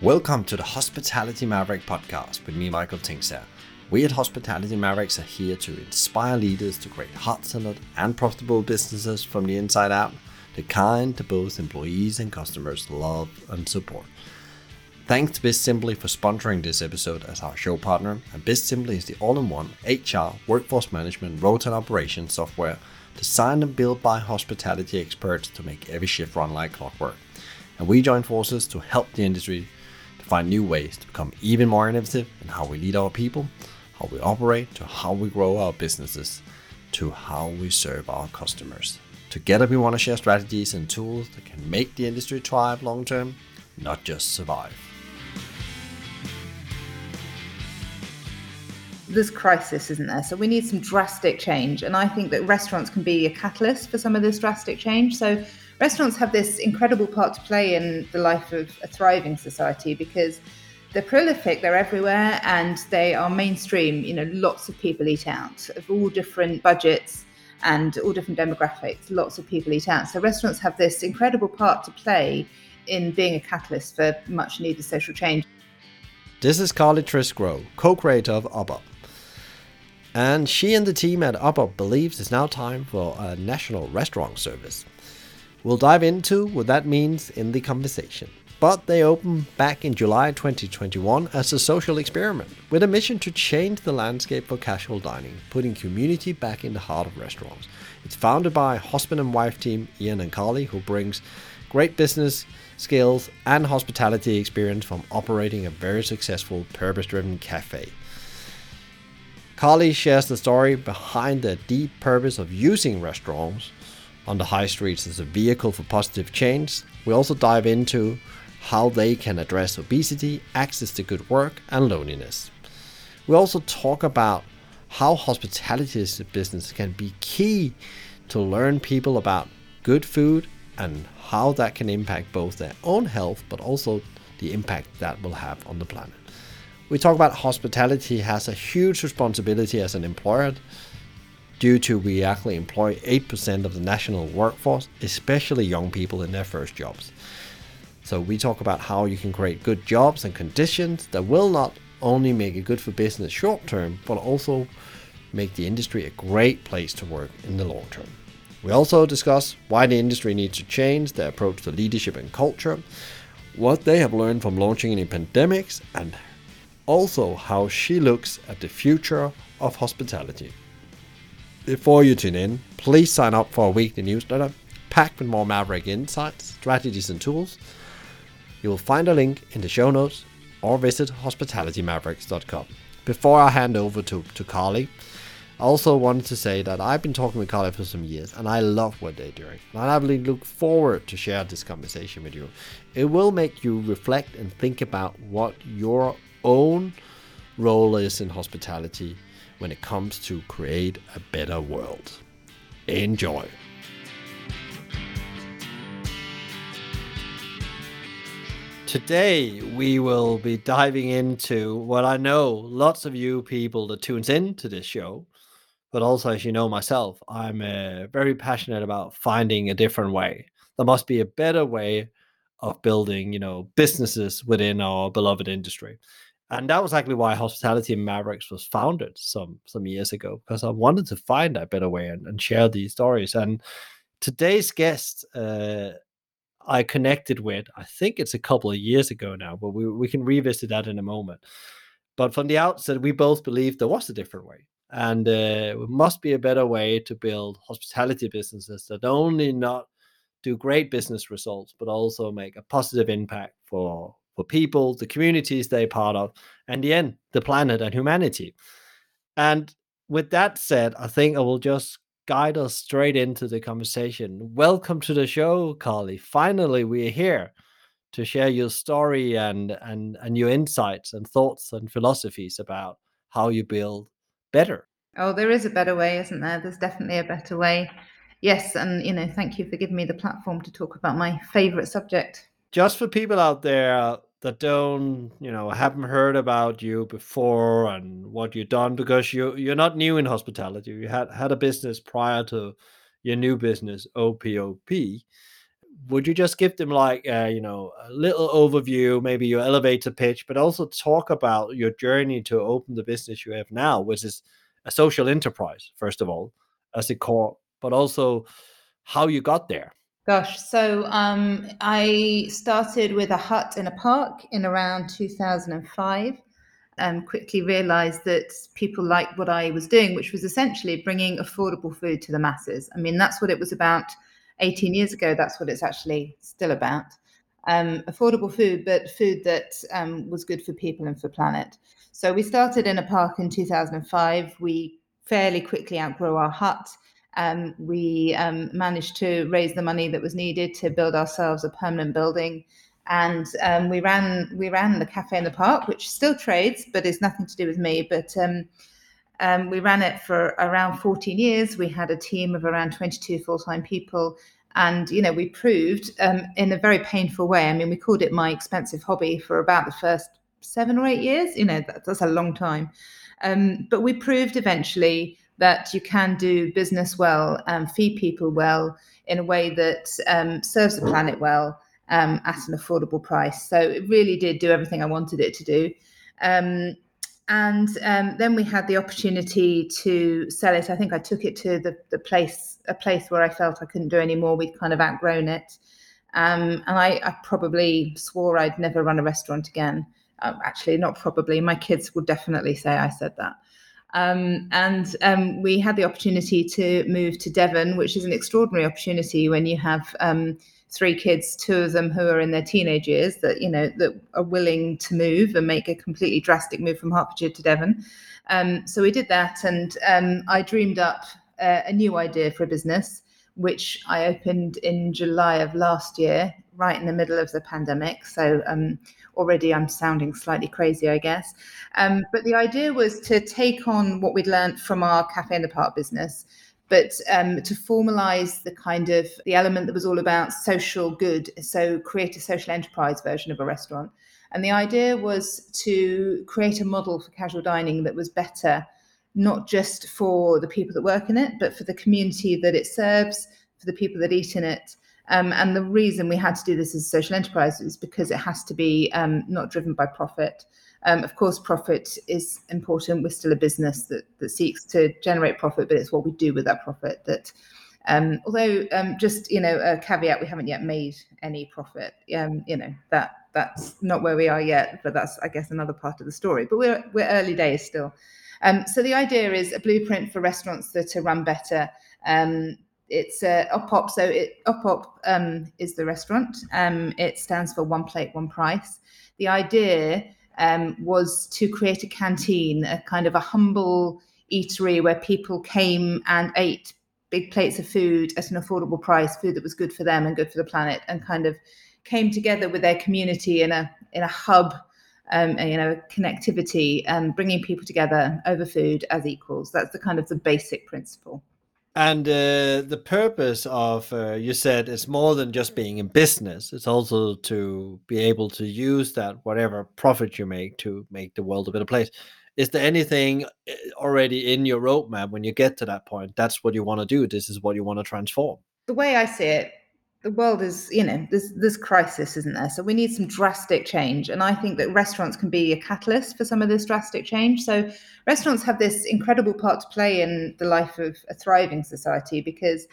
Welcome to the Hospitality Maverick podcast with me, Michael Tingsager. We at Hospitality Mavericks are here to inspire leaders to create hot centered and profitable businesses from the inside out, the kind that both employees and customers love and support. Thanks to BizSimply for sponsoring this episode as our show partner. And BizSimply is the all-in-one HR, workforce management, rota and operations software designed and built by hospitality experts to make every shift run like clockwork. And we join forces to help the industry find new ways to become even more innovative in how we lead our people, how we operate, to how we grow our businesses, to how we serve our customers. Together, we want to share strategies and tools that can make the industry thrive long term, not just survive. There's crisis, isn't there? So we need some drastic change. And I think that restaurants can be a catalyst for some of this drastic change. So restaurants have this incredible part to play in the life of a thriving society because they're prolific, they're everywhere, and they are mainstream. You know, lots of people eat out of all different budgets and all different demographics. Lots of people eat out. So restaurants have this incredible part to play in being a catalyst for much needed social change. This is Carly Trisgrove, co-creator of OPOP. And she and the team at OPOP believes it's now time for a national restaurant service. We'll dive into what that means in the conversation. But they opened back in July 2021 as a social experiment with a mission to change the landscape for casual dining, putting community back in the heart of restaurants. It's founded by husband and wife team Ian and Carly, who brings great business skills and hospitality experience from operating a very successful purpose driven cafe. Carly shares the story behind the deep purpose of using restaurants on the high streets as a vehicle for positive change. We also dive into how they can address obesity, access to good work, and loneliness. We also talk about how hospitality as a business can be key to learn people about good food and how that can impact both their own health but also the impact that will have on the planet. We talk about hospitality has a huge responsibility as an employer due to we actually employ 8% of the national workforce, especially young people in their first jobs. So we talk about how you can create good jobs and conditions that will not only make it good for business short term, but also make the industry a great place to work in the long term. We also discuss why the industry needs to change their approach to leadership and culture, what they have learned from launching in pandemics, and also how she looks at the future of hospitality. Before you tune in, please sign up for our weekly newsletter packed with more Maverick insights, strategies, and tools. You will find a link in the show notes or visit hospitalitymavericks.com. Before I hand over to, to Carly, I also wanted to say that I've been talking with Carly for some years and I love what they're doing. And I really look forward to share this conversation with you. It will make you reflect and think about what your own role is in hospitality when it comes to create a better world. Enjoy. Today, we will be diving into what I know lots of you people that tunes in to this show, but also, as you know myself, I'm uh, very passionate about finding a different way. There must be a better way of building, you know, businesses within our beloved industry and that was actually why hospitality mavericks was founded some some years ago because i wanted to find a better way and, and share these stories. And today's guest uh, i connected with i think it's a couple of years ago now but we, we can revisit that in a moment. But from the outset we both believed there was a different way. And uh, it must be a better way to build hospitality businesses that only not do great business results but also make a positive impact for for people, the communities they're part of, and the end, the planet and humanity. And with that said, I think I will just guide us straight into the conversation. Welcome to the show, Carly. Finally, we're here to share your story and and and your insights and thoughts and philosophies about how you build better. Oh, there is a better way, isn't there? There's definitely a better way. Yes, and you know, thank you for giving me the platform to talk about my favorite subject. Just for people out there that don't you know haven't heard about you before and what you've done because you you're not new in hospitality you had had a business prior to your new business OPOP would you just give them like uh, you know a little overview, maybe your elevator pitch, but also talk about your journey to open the business you have now, which is a social enterprise first of all as a core, but also how you got there. Gosh, so um, I started with a hut in a park in around 2005 and quickly realized that people liked what I was doing, which was essentially bringing affordable food to the masses. I mean, that's what it was about 18 years ago. That's what it's actually still about. Um, affordable food, but food that um, was good for people and for planet. So we started in a park in 2005. We fairly quickly outgrew our hut. Um, we um, managed to raise the money that was needed to build ourselves a permanent building and um, we ran we ran the cafe in the park, which still trades, but is nothing to do with me. But um, um, we ran it for around 14 years. We had a team of around 22 full time people, and you know we proved um, in a very painful way. I mean, we called it my expensive hobby for about the first seven or eight years. You know, that, that's a long time. Um, but we proved eventually that you can do business well and feed people well in a way that um, serves the planet well um, at an affordable price. So it really did do everything I wanted it to do. Um, and um, then we had the opportunity to sell it. I think I took it to the, the place, a place where I felt I couldn't do any more. We'd kind of outgrown it. Um, and I, I, probably swore I'd never run a restaurant again. Uh, actually, not probably. My kids would definitely say I said that. Um, and um, we had the opportunity to move to Devon, which is an extraordinary opportunity when you have um, three kids, two of them who are in their teenage years, that you know that are willing to move and make a completely drastic move from Hertfordshire to Devon. Um, so we did that, and um, I dreamed up uh, a new idea for a business, which I opened in July of last year, right in the middle of the pandemic. So um, already I'm sounding slightly crazy, I guess. Um, but the idea was to take on what we'd learned from our cafe in the park business but um, to formalize the kind of the element that was all about social good so create a social enterprise version of a restaurant and the idea was to create a model for casual dining that was better not just for the people that work in it but for the community that it serves for the people that eat in it um, and the reason we had to do this as a social enterprise is because it has to be um, not driven by profit um, of course, profit is important. We're still a business that, that seeks to generate profit, but it's what we do with that profit that. Um, although, um, just you know, a caveat: we haven't yet made any profit. Um, you know that that's not where we are yet, but that's, I guess, another part of the story. But we're we're early days still. So the idea is a blueprint for restaurants that are run better. Um, it's uh, OPOP. So it, OPOP um, is the restaurant. Um, it stands for one plate, one price. The idea um, was to create a canteen, a kind of a humble eatery where people came and ate big plates of food at an affordable price, food that was good for them and good for the planet, and kind of came together with their community in a in a hub, um, you know, connectivity, and bringing people together over food as equals. That's the kind of the basic principle. And uh, the purpose of uh, you said it's more than just being in business. It's also to be able to use that whatever profit you make to make the world a better place. Is there anything uh, already in your roadmap when you get to that point? That's what you want to do. This is what you want to transform. The way I see it, the world is, you know, there's this crisis, isn't there? So we need some drastic change, and I think that restaurants can be a catalyst for some of this drastic change. So restaurants have this incredible part to play in the life of a thriving society because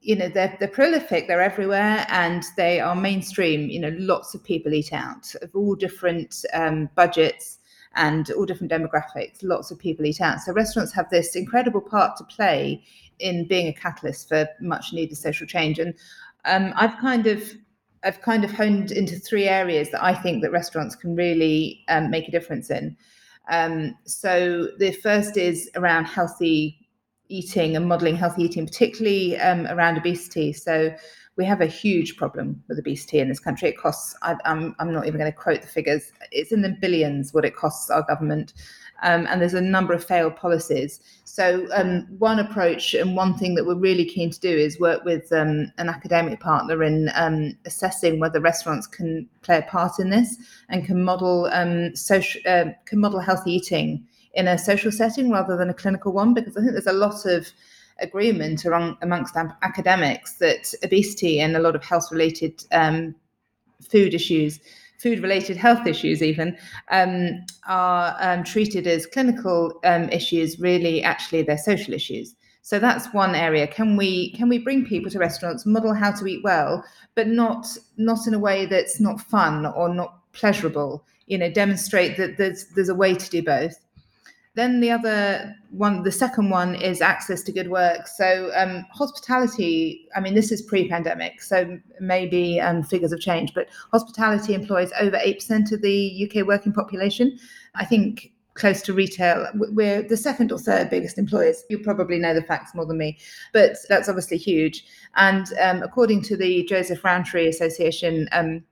you know they're they're prolific they're everywhere and they are mainstream. You know lots of people eat out of all different um, budgets and all different demographics. Lots of people eat out. So restaurants have this incredible part to play in being a catalyst for much needed social change. And um, I've kind of I've kind of honed into three areas that I think that restaurants can really um, make a difference in. Um, so the first is around healthy eating and modeling healthy eating, particularly um, around obesity. So we have a huge problem with obesity in this country. It costs, I, I'm, I'm not even going to quote the figures, it's in the billions what it costs our government. Um, and there's a number of failed policies. So, um, one approach and one thing that we're really keen to do is work with um, an academic partner in um, assessing whether restaurants can play a part in this and can model um, social, uh, can model healthy eating in a social setting rather than a clinical one, because I think there's a lot of agreement amongst academics that obesity and a lot of health related um, food issues food related health issues even um, are um, treated as clinical um, issues really actually they're social issues. So that's one area. Can we can we bring people to restaurants model how to eat well but not not in a way that's not fun or not pleasurable? You know demonstrate that there's there's a way to do both then the other one, the second one is access to good work. So um, hospitality, I mean, this is pre-pandemic, so maybe um, figures have changed, but hospitality employs over 8% of the UK working population. I think close to retail. We're the second or third biggest employers. You probably know the facts more than me, but that's obviously huge. And um, according to the Joseph Rowntree Association, um,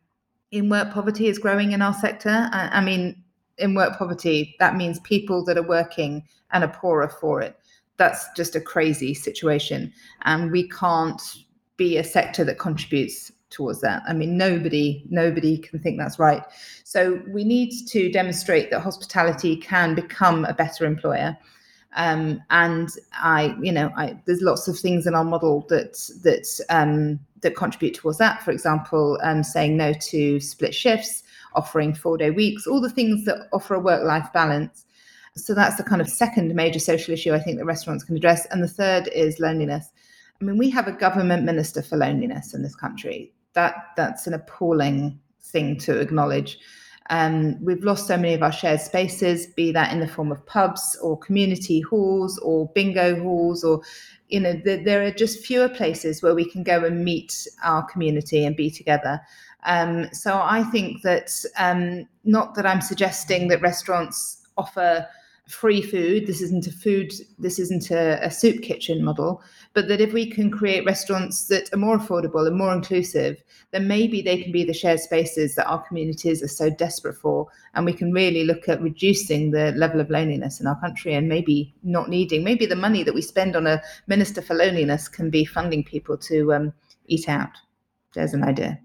in work poverty is growing in our sector. I, I mean, in work poverty, that means people that are working and are poorer for it. That's just a crazy situation. And we can't be a sector that contributes towards that. I mean, nobody, nobody can think that's right. So we need to demonstrate that hospitality can become a better employer. Um, and I, you know, I, there's lots of things in our model that that um, that contribute towards that. For example, um, saying no to split shifts, offering four day weeks, all the things that offer a work life balance. So that's the kind of second major social issue I think that restaurants can address. And the third is loneliness. I mean, we have a government minister for loneliness in this country. That that's an appalling thing to acknowledge. Um, we've lost so many of our shared spaces, be that in the form of pubs or community halls or bingo halls, or you know, the, there are just fewer places where we can go and meet our community and be together. Um, so I think that um, not that I'm suggesting that restaurants offer free food. This isn't a food. This isn't a, a, soup kitchen model. But that if we can create restaurants that are more affordable and more inclusive, then maybe they can be the shared spaces that our communities are so desperate for, and we can really look at reducing the level of loneliness in our country, and maybe not needing maybe the money that we spend on a minister for loneliness can be funding people to um, eat out. There's an idea.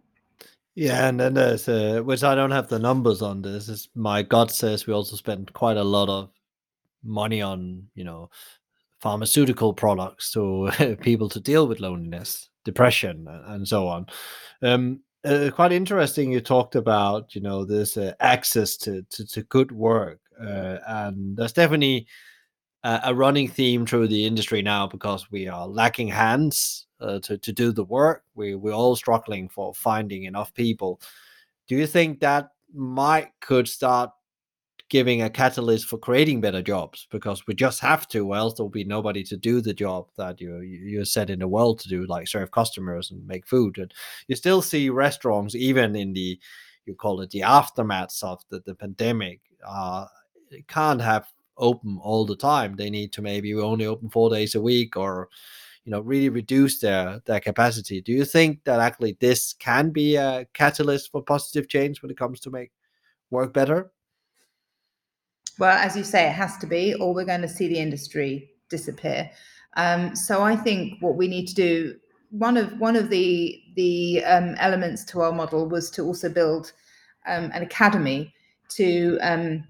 Yeah, and then there's uh, which I don't have the numbers on this. Is my God says we also spend quite a lot of money on you know pharmaceutical products to people to deal with loneliness, depression, and so on. Um, uh, quite interesting. You talked about you know this uh, access to, to, to good work, uh, and there's definitely a, a running theme through the industry now because we are lacking hands uh, to to do the work. We we're all struggling for finding enough people. Do you think that might could start giving a catalyst for creating better jobs because we just have to, or else there'll be nobody to do the job that you you're set in the world to do, like serve customers and make food. And you still see restaurants, even in the you call it the aftermaths of the, the pandemic, uh, can't have open all the time. They need to maybe only open four days a week or you know really reduce their their capacity. Do you think that actually this can be a catalyst for positive change when it comes to make work better? Well, as you say, it has to be, or we're going to see the industry disappear. Um, so I think what we need to do one of one of the the um, elements to our model was to also build um, an academy to um,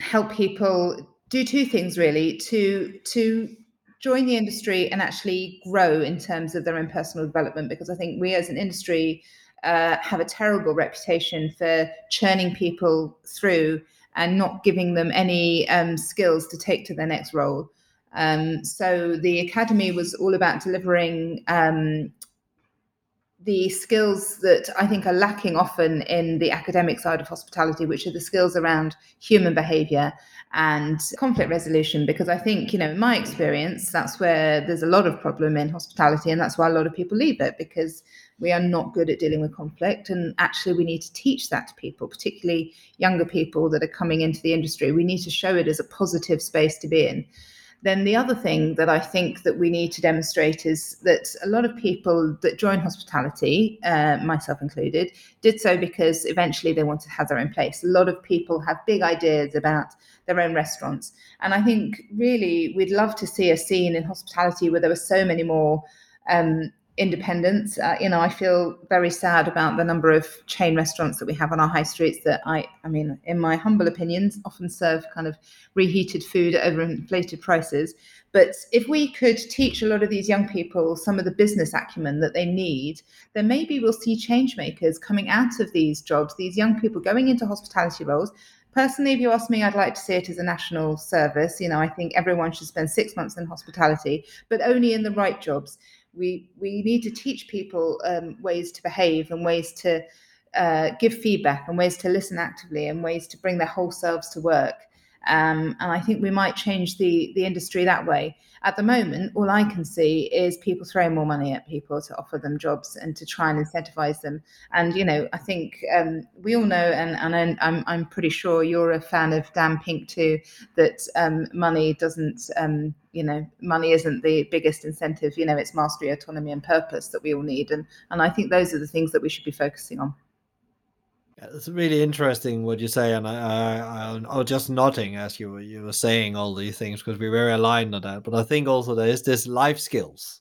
help people do two things really to to join the industry and actually grow in terms of their own personal development because I think we as an industry uh, have a terrible reputation for churning people through and not giving them any um, skills to take to their next role. Um, so the academy was all about delivering um, the skills that I think are lacking often in the academic side of hospitality, which are the skills around human behavior and conflict resolution. Because I think, you know, in my experience, that's where there's a lot of problem in hospitality, and that's why a lot of people leave it because we are not good at dealing with conflict. And actually, we need to teach that to people, particularly younger people that are coming into the industry. We need to show it as a positive space to be in. Then the other thing that I think that we need to demonstrate is that a lot of people that join hospitality, uh, myself included, did so because eventually they wanted to have their own place. A lot of people have big ideas about their own restaurants, and I think really we'd love to see a scene in hospitality where there were so many more um, independence. Uh, you know, I feel very sad about the number of chain restaurants that we have on our high streets that I, I mean, in my humble opinions, often serve kind of reheated food at overinflated prices. But if we could teach a lot of these young people some of the business acumen that they need, then maybe we'll see change makers coming out of these jobs, these young people going into hospitality roles. Personally, if you ask me, I'd like to see it as a national service. You know, I think everyone should spend six months in hospitality, but only in the right jobs we we need to teach people um, ways to behave and ways to uh, give feedback and ways to listen actively and ways to bring their whole selves to work. Um, and I think we might change the the industry that way. At the moment, all I can see is people throwing more money at people to offer them jobs and to try and incentivize them. And you know, I think um, we all know, and and I'm I'm pretty sure you're a fan of Dan Pink too, that um, money doesn't. Um, you know, money isn't the biggest incentive. You know, it's mastery, autonomy, and purpose that we all need. And and I think those are the things that we should be focusing on. It's really interesting what you say, and I, I, I, was just nodding as you were, you were saying all these things because we're very aligned on that. But I think also there is this life skills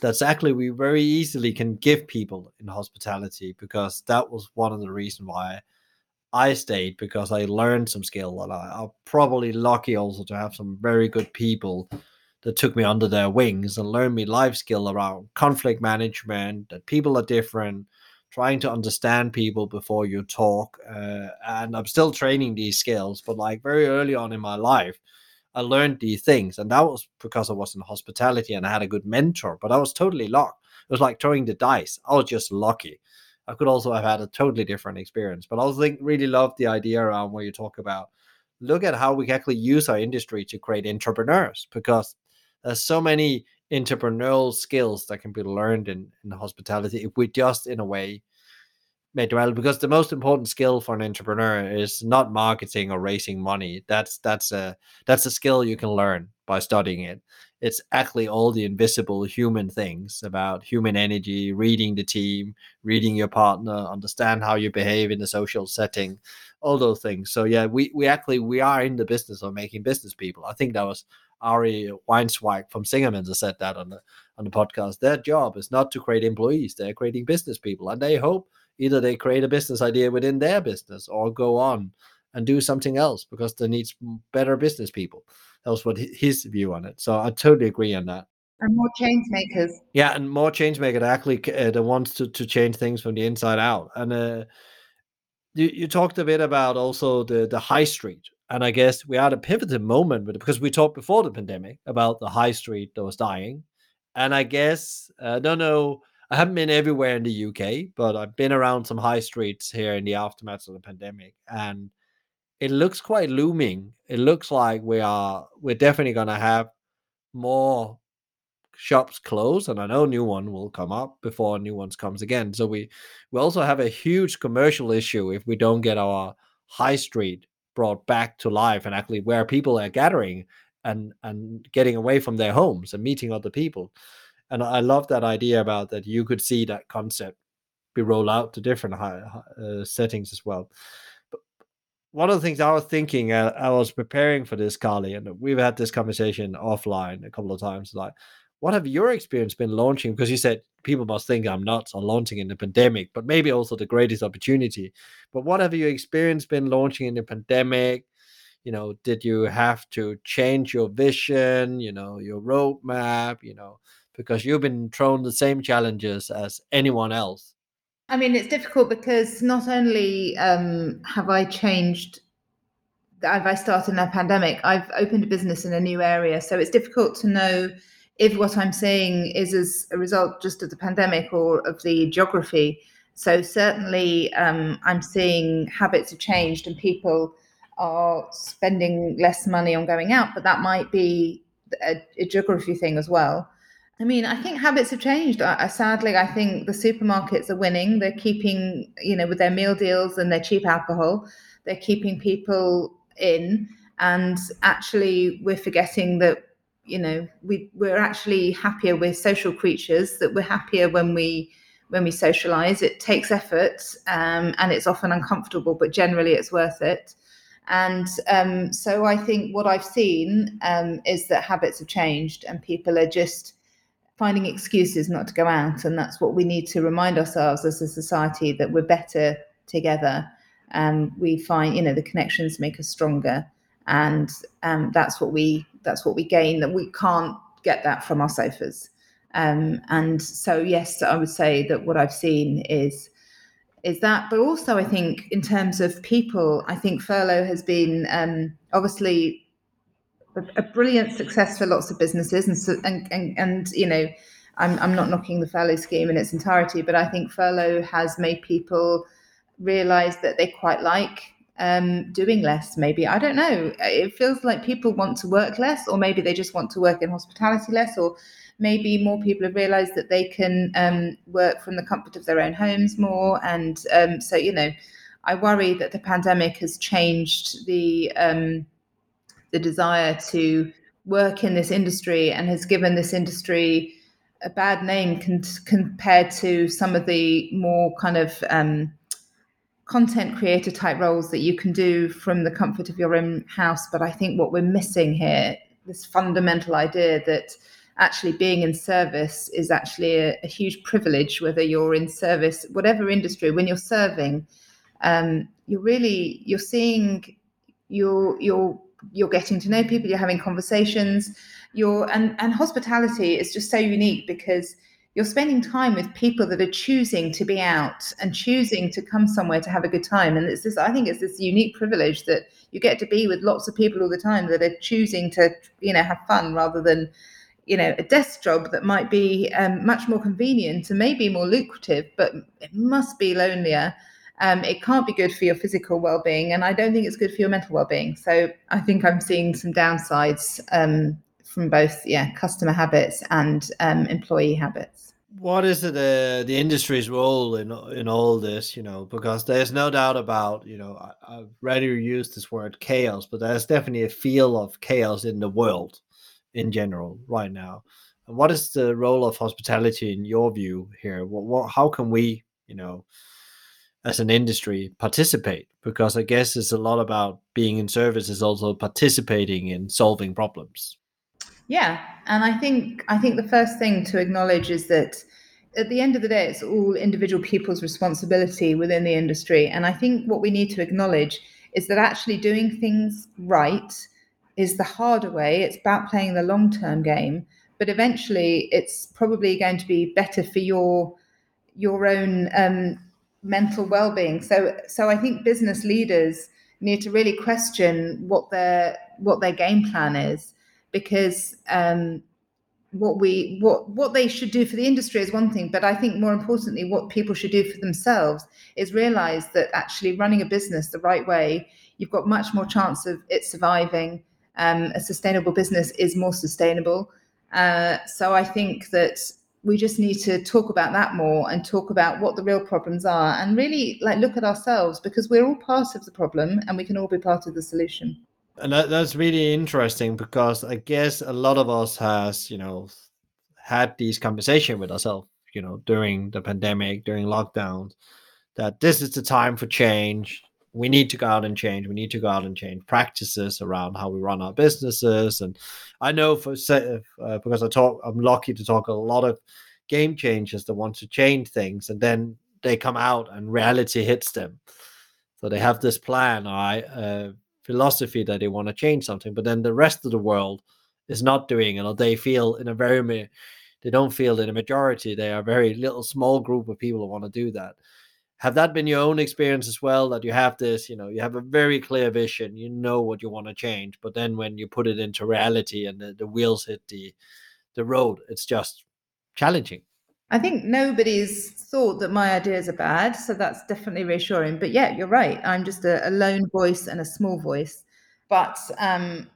that's actually we very easily can give people in hospitality because that was one of the reasons why I stayed because I learned some skill and I, I'm probably lucky also to have some very good people that took me under their wings and learned me life skill around conflict management, that people are different trying to understand people before you talk. Uh, and I'm still training these skills, but like very early on in my life, I learned these things. And that was because I was in hospitality and I had a good mentor, but I was totally locked. It was like throwing the dice. I was just lucky. I could also have had a totally different experience. But I also think really love the idea around where you talk about look at how we can actually use our industry to create entrepreneurs because there's so many entrepreneurial skills that can be learned in, in hospitality if we just in a way made well because the most important skill for an entrepreneur is not marketing or raising money. That's that's a that's a skill you can learn by studying it. It's actually all the invisible human things about human energy reading the team reading your partner understand how you behave in the social setting all those things. So yeah we we actually we are in the business of making business people. I think that was Ari Weinzweig from Zingerman said that on the on the podcast. Their job is not to create employees; they're creating business people, and they hope either they create a business idea within their business or go on and do something else because they need better business people. That was what his view on it. So I totally agree on that. And more change makers. Yeah, and more change makers actually uh, the ones to, to change things from the inside out. And uh, you, you talked a bit about also the the high street and I guess we had a pivotal moment because we talked before the pandemic about the high street that was dying. And I guess, uh, I don't know, I haven't been everywhere in the UK, but I've been around some high streets here in the aftermath of the pandemic. And it looks quite looming. It looks like we are, we're definitely going to have more shops close and i know new one will come up before new ones comes again so we we also have a huge commercial issue if we don't get our high street brought back to life and actually where people are gathering and and getting away from their homes and meeting other people and i love that idea about that you could see that concept be rolled out to different high, uh, settings as well but one of the things i was thinking uh, i was preparing for this carly and we've had this conversation offline a couple of times like what have your experience been launching? Because you said people must think I'm nuts on launching in the pandemic, but maybe also the greatest opportunity. But what have you experienced been launching in the pandemic? You know, did you have to change your vision, you know, your roadmap, you know, because you've been thrown the same challenges as anyone else? I mean, it's difficult because not only um, have I changed have I started in a pandemic, I've opened a business in a new area. So it's difficult to know if what I'm saying is as a result just of the pandemic or of the geography. So certainly, um, I'm seeing habits have changed and people are spending less money on going out, but that might be a, a geography thing as well. I mean, I think habits have changed. Sadly, I think the supermarkets are winning. They're keeping, you know, with their meal deals and their cheap alcohol, they're keeping people in. And actually, we're forgetting that you know we we're actually happier we're social creatures that we're happier when we when we socialize it takes effort um, and it's often uncomfortable but generally it's worth it and um, so i think what i've seen um, is that habits have changed and people are just finding excuses not to go out. And that's what we need to remind ourselves as a society that we're better together. And we find, you know, the connections make us stronger. And um, that's what we that's what we gain. That we can't get that from our sofas. Um, and so, yes, I would say that what I've seen is is that, but also I think in terms of people, I think furlough has been um, obviously a, a, brilliant success for lots of businesses, and so, and, and and you know, I'm I'm not knocking the furlough scheme in its entirety, but I think furlough has made people realize that they quite like um, doing less. Maybe I don't know. It feels like people want to work less, or maybe they just want to work in hospitality less, or maybe more people have realized that they can um, work from the comfort of their own homes more. And um, so, you know, I worry that the pandemic has changed the um, the desire to work in this industry and has given this industry a bad name con- compared to some of the more kind of um, content creator type roles that you can do from the comfort of your own house. But I think what we're missing here, this fundamental idea that actually being in service is actually a, a huge privilege, whether you're in service, whatever industry, when you're serving, um, you're really, you're seeing, you're, you're, you're getting to know people, you're having conversations, you're, and, and hospitality is just so unique because you're spending time with people that are choosing to be out and choosing to come somewhere to have a good time. And it's this, I think it's this unique privilege that you get to be with lots of people all the time that are choosing to, you know, have fun rather than you know a desk job that might be um, much more convenient and maybe more lucrative but it must be lonelier. Um, it can't be good for your physical well-being and i don't think it's good for your mental well-being. So i think i'm seeing some downsides um, from both yeah customer habits and um, employee habits what is it, uh, the industry's role in in all this you know because there's no doubt about you know I, i've rather used this word chaos but there's definitely a feel of chaos in the world in general right now. And what is the role of hospitality in your view here? What, what, how can we, you know, as an industry participate? Because I guess it's a lot about being in service is also participating in solving problems. Yeah, and I think I think the first thing to acknowledge is that at the end of the day, it's all individual people's responsibility within the industry. And I think what we need to acknowledge is that actually doing things right is the harder way. It's about playing the long term game, but eventually it's probably going to be better for your your own um, mental well being. So so I think business leaders need to really question what their what their game plan is because um, what we what what they should do for the industry is one thing but i think more importantly what people should do for themselves is realize that actually running a business the right way you've got much more chance of it surviving um, a sustainable business is more sustainable. Uh, so I think that we just need to talk about that more and talk about what the real problems are and really like look at ourselves because we're all part of the problem and we can all be part of the solution. And that, that's really interesting because I guess a lot of us has, you know, had these conversation with ourselves, you know, during the pandemic, during lockdowns, that this is the time for change we need to go out and change. We need to go out and change practices around how we run our businesses. And I know for uh, because I talk, I'm lucky to talk a lot of game changers that want to change things, and then they come out and reality hits them. So they have this plan, I uh, philosophy that they want to change something, but then the rest of the world is not doing it, or they feel in a very they don't feel in a majority. They are a very little small group of people who want to do that have that been your own experience as well that you have this you know you have a very clear vision you know what you want to change but then when you put it into reality and the, the wheels hit the the road it's just challenging i think nobody's thought that my ideas are bad so that's definitely reassuring but yeah you're right i'm just a, a lone voice and a small voice but um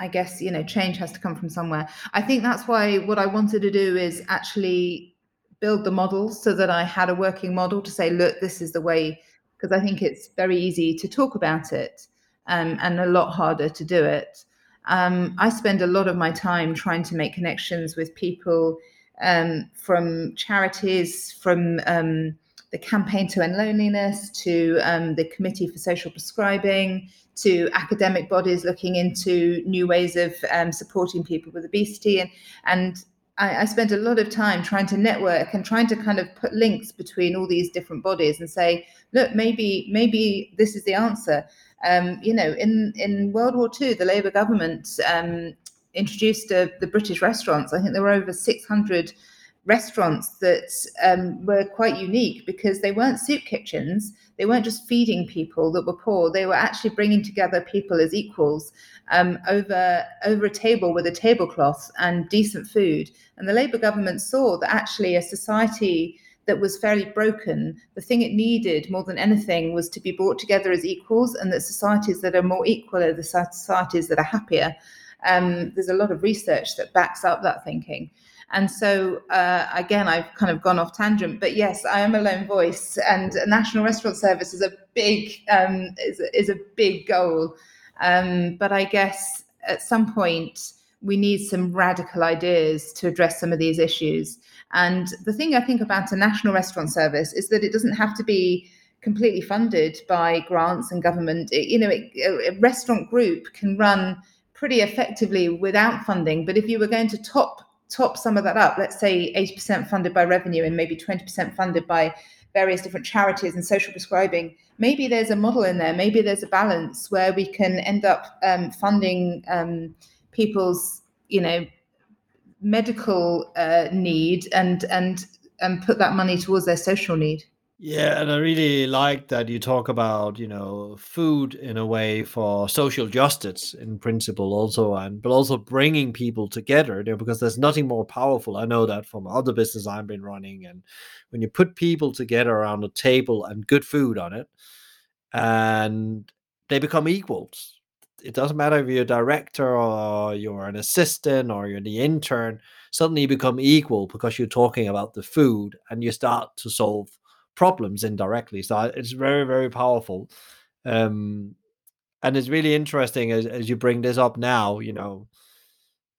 I guess you know change has to come from somewhere. I think that's why what I wanted to do is actually build the model so that I had a working model to say, look, this is the way, because I think it's very easy to talk about it um, and a lot harder to do it. Um, I spend a lot of my time trying to make connections with people um, from charities, from um, the Campaign to End Loneliness, to um, the Committee for Social Prescribing, to academic bodies looking into new ways of um, supporting people with obesity. And, and I, I spent a lot of time trying to network and trying to kind of put links between all these different bodies and say, look, maybe maybe this is the answer. Um, you know, in in World War II, the Labour government um, introduced the British restaurants. I think there were over 600 restaurants that um, were quite unique because they weren't soup kitchens. They weren't just feeding people that were poor. They were actually bringing together people as equals um, over over a table with a tablecloth and decent food. And the Labour government saw that actually a society that was fairly broken, the thing it needed more than anything was to be brought together as equals, and that societies that are more equal are the societies that are happier. Um, there's a lot of research that backs up that thinking. And so, uh, again, I've kind of gone off tangent, but yes, I am a lone voice, and a national restaurant service is a big um, is, is a big goal. Um, but I guess at some point we need some radical ideas to address some of these issues. And the thing I think about a national restaurant service is that it doesn't have to be completely funded by grants and government. It, you know, it, a restaurant group can run pretty effectively without funding. But if you were going to top top some of that up, let's say 80% funded by revenue and maybe 20% funded by various different charities and social prescribing, maybe there's a model in there, maybe there's a balance where we can end up um, funding um, people's, you know, medical uh, need and and and put that money towards their social need. Yeah, and I really like that you talk about, you know, food in a way for social justice in principle also and but also bringing people together there because there's nothing more powerful. I know that from other business I've been running and when you put people together around a table and good food on it and they become equals. It doesn't matter if you're a director or you're an assistant or you're the intern, suddenly you become equal because you're talking about the food and you start to solve problems indirectly. So it's very, very powerful. Um, and it's really interesting as, as you bring this up now, you know,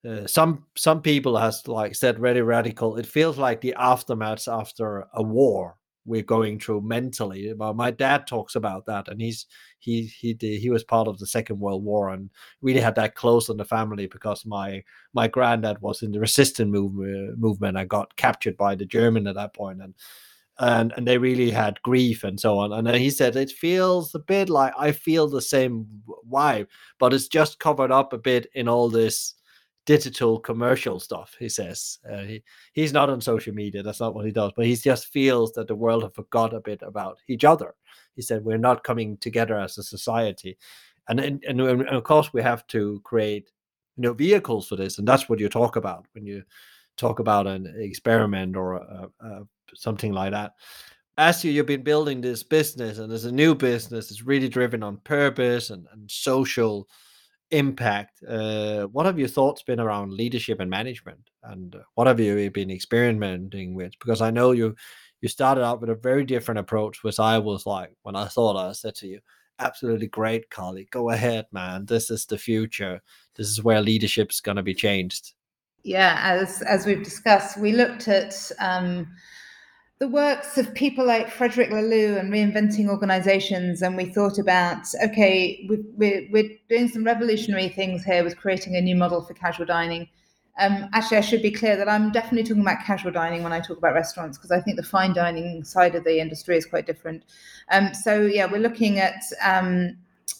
uh, some some people has like said very radical. It feels like the aftermath after a war we're going through mentally. Well, my dad talks about that, and he's he he did, he was part of the Second World War and really had that close in the family because my my granddad was in the resistance movement movement. I got captured by the German at that point, and and and they really had grief and so on. And he said it feels a bit like I feel the same vibe, but it's just covered up a bit in all this digital commercial stuff. He says uh, he he's not on social media. That's not what he does. But he just feels that the world have forgot a bit about each other. He said we're not coming together as a society, and and, and, and of course we have to create you know vehicles for this, and that's what you talk about when you talk about an experiment or a, a something like that. As you, you've been building this business, and as a new business, it's really driven on purpose and, and social impact. Uh, what have your thoughts been around leadership and management, and what have you been experimenting with? Because I know you you started out with a very different approach, which I was like when I thought I said to you, absolutely great, Carly. Go ahead, man. This is the future. This is where leadership is going to be changed. Yeah, as as we've discussed, we looked at um, the works of people like Frederic Laloux and reinventing organizations. And we thought about, okay, we're, we're doing some revolutionary things here with creating a new model for casual dining. Um, actually, I should be clear that I'm definitely talking about casual dining when I talk about restaurants, because I think the fine dining side of the industry is quite different. Um, so, yeah, we're looking at um,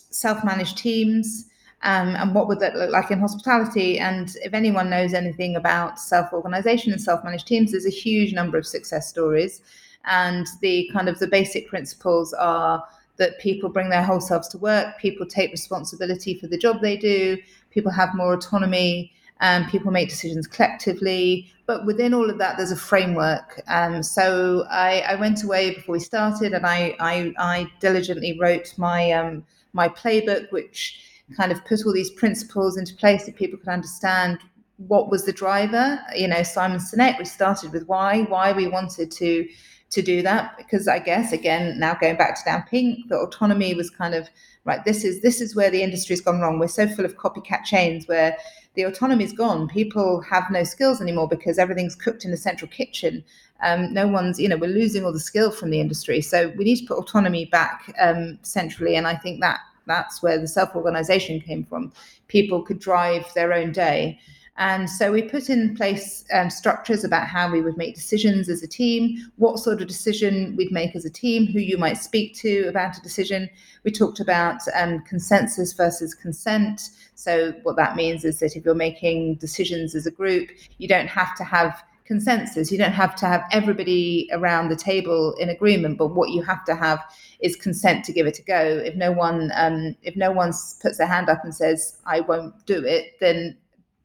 self managed teams um, and what would that look like in hospitality? And if anyone knows anything about self organization and self managed teams, there's a huge number of success stories. And the kind of the basic principles are that people bring their whole selves to work, people take responsibility for the job they do, people have more autonomy, and people make decisions collectively. But within all of that, there's a framework. Um, so I, I, went away before we started, and I, I, I diligently wrote my um, my playbook, which kind of put all these principles into place that people could understand what was the driver. You know, Simon Sinek, we started with why, why we wanted to to do that because I guess again now going back to Dan Pink, the autonomy was kind of right. This is this is where the industry's gone wrong. We're so full of copycat chains where the autonomy's gone. People have no skills anymore because everything's cooked in the central kitchen. Um, no one's, you know, we're losing all the skill from the industry. So we need to put autonomy back um, centrally, and I think that that's where the self organization came from. People could drive their own day. And so we put in place um, structures about how we would make decisions as a team, what sort of decision we'd make as a team, who you might speak to about a decision. We talked about um, consensus versus consent. So, what that means is that if you're making decisions as a group, you don't have to have consensus. You don't have to have everybody around the table in agreement, but what you have to have is consent to give it a go. If no one, um, if no one puts their hand up and says I won't do it, then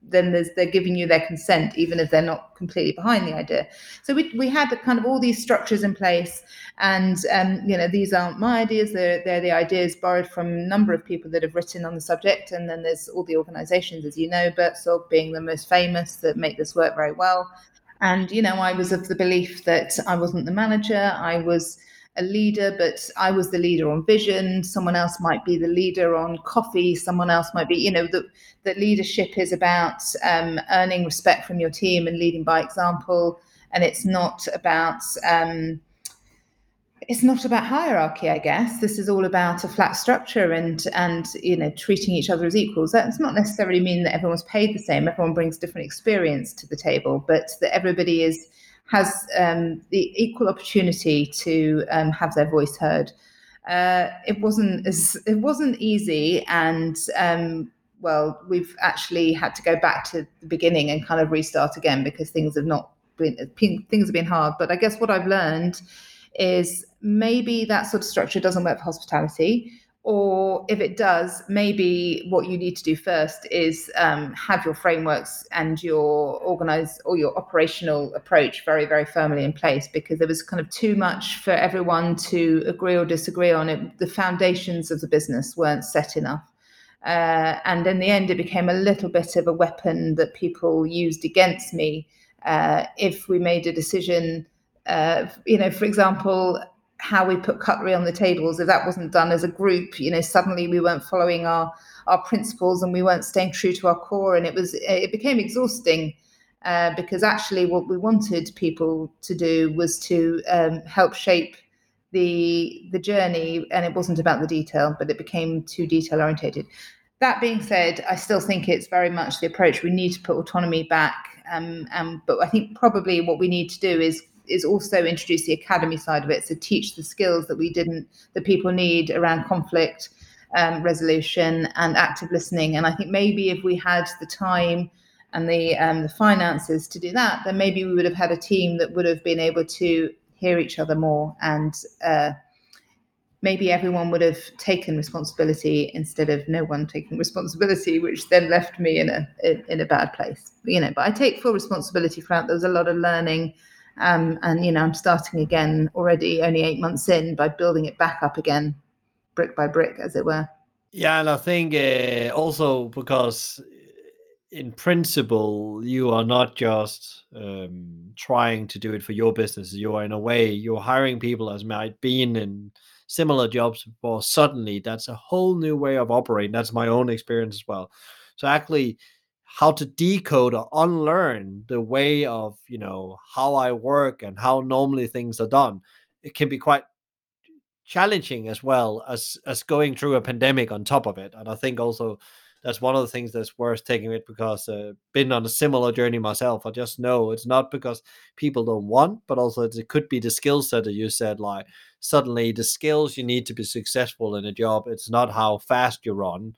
then they're giving you their consent, even if they're not completely behind the idea. So we, we had kind of all these structures in place, and um, you know these aren't my ideas; they're they're the ideas borrowed from a number of people that have written on the subject, and then there's all the organisations, as you know, Buurtzorg being the most famous that make this work very well. And you know, I was of the belief that I wasn't the manager; I was a leader, but I was the leader on vision. Someone else might be the leader on coffee. Someone else might be, you know, that leadership is about um, earning respect from your team and leading by example. And it's not about um, it's not about hierarchy, I guess. This is all about a flat structure and and you know treating each other as equals. That does not necessarily mean that everyone's paid the same. Everyone brings different experience to the table, but that everybody is has um, the equal opportunity to um, have their voice heard. Uh, it wasn't as it wasn't easy, and um, well, we've actually had to go back to the beginning and kind of restart again because things have not been things have been hard. But I guess what I've learned is maybe that sort of structure doesn't work for hospitality or if it does, maybe what you need to do first is um, have your frameworks and your organize or your operational approach very, very firmly in place because there was kind of too much for everyone to agree or disagree on it. The foundations of the business weren't set enough. Uh, and in the end, it became a little bit of a weapon that people used against me uh, if we made a decision. Uh, you know, for example, how we put cutlery on the tables. If that wasn't done as a group you know suddenly we weren't following our our principles and we weren't staying true to our core. And it was it became exhausting uh, because actually what we wanted people to do was to um, help shape the the journey. And it wasn't about the detail but it became too detail orientated. That being said i still think it's very much the approach we need to put autonomy back. Um, um, but i think probably what we need to do is is also introduce the academy side of it. So teach the skills that we didn't, that people need around conflict um, resolution and active listening. And I think maybe if we had the time and the um, the finances to do that, then maybe we would have had a team that would have been able to hear each other more and. Uh, maybe everyone would have taken responsibility instead of no one taking responsibility, which then left me in a in a bad place. You know, but I take full responsibility for that. There was a lot of learning um, and you know, I'm starting again already, only eight months in, by building it back up again, brick by brick, as it were. Yeah, and I think uh, also because in principle you are not just um, trying to do it for your business. You are in a way you're hiring people as might been in similar jobs before. Suddenly, that's a whole new way of operating. That's my own experience as well. So actually how to decode or unlearn the way of you know how I work and how normally things are done. It can be quite challenging as well as as going through a pandemic on top of it. And I think also that's one of the things that's worth taking it because uh, been on a similar journey myself. I just know it's not because people don't want, but also it could be the skill set that you said. Like suddenly the skills you need to be successful in a job. It's not how fast you run,